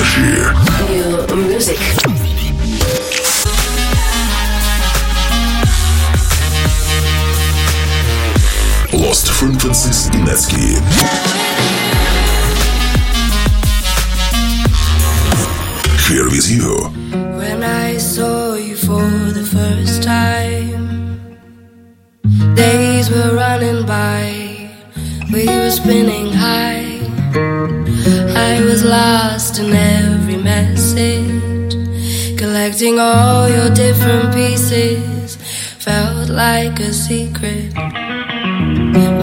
Pleasure. New music. Lost Frequencies Inetsky. Here with you. When I saw you for the first time, days were running by, we were spinning high. Collecting all your different pieces, felt like a secret.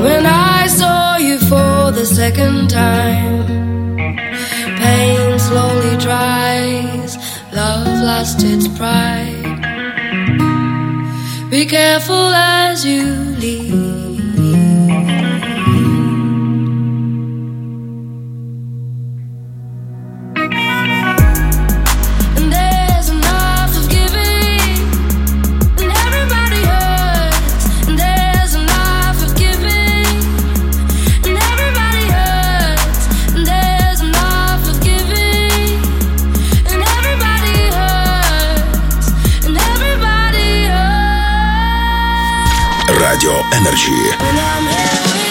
When I saw you for the second time, pain slowly dries, love lost its pride. Be careful as you leave. Радио Энерджи.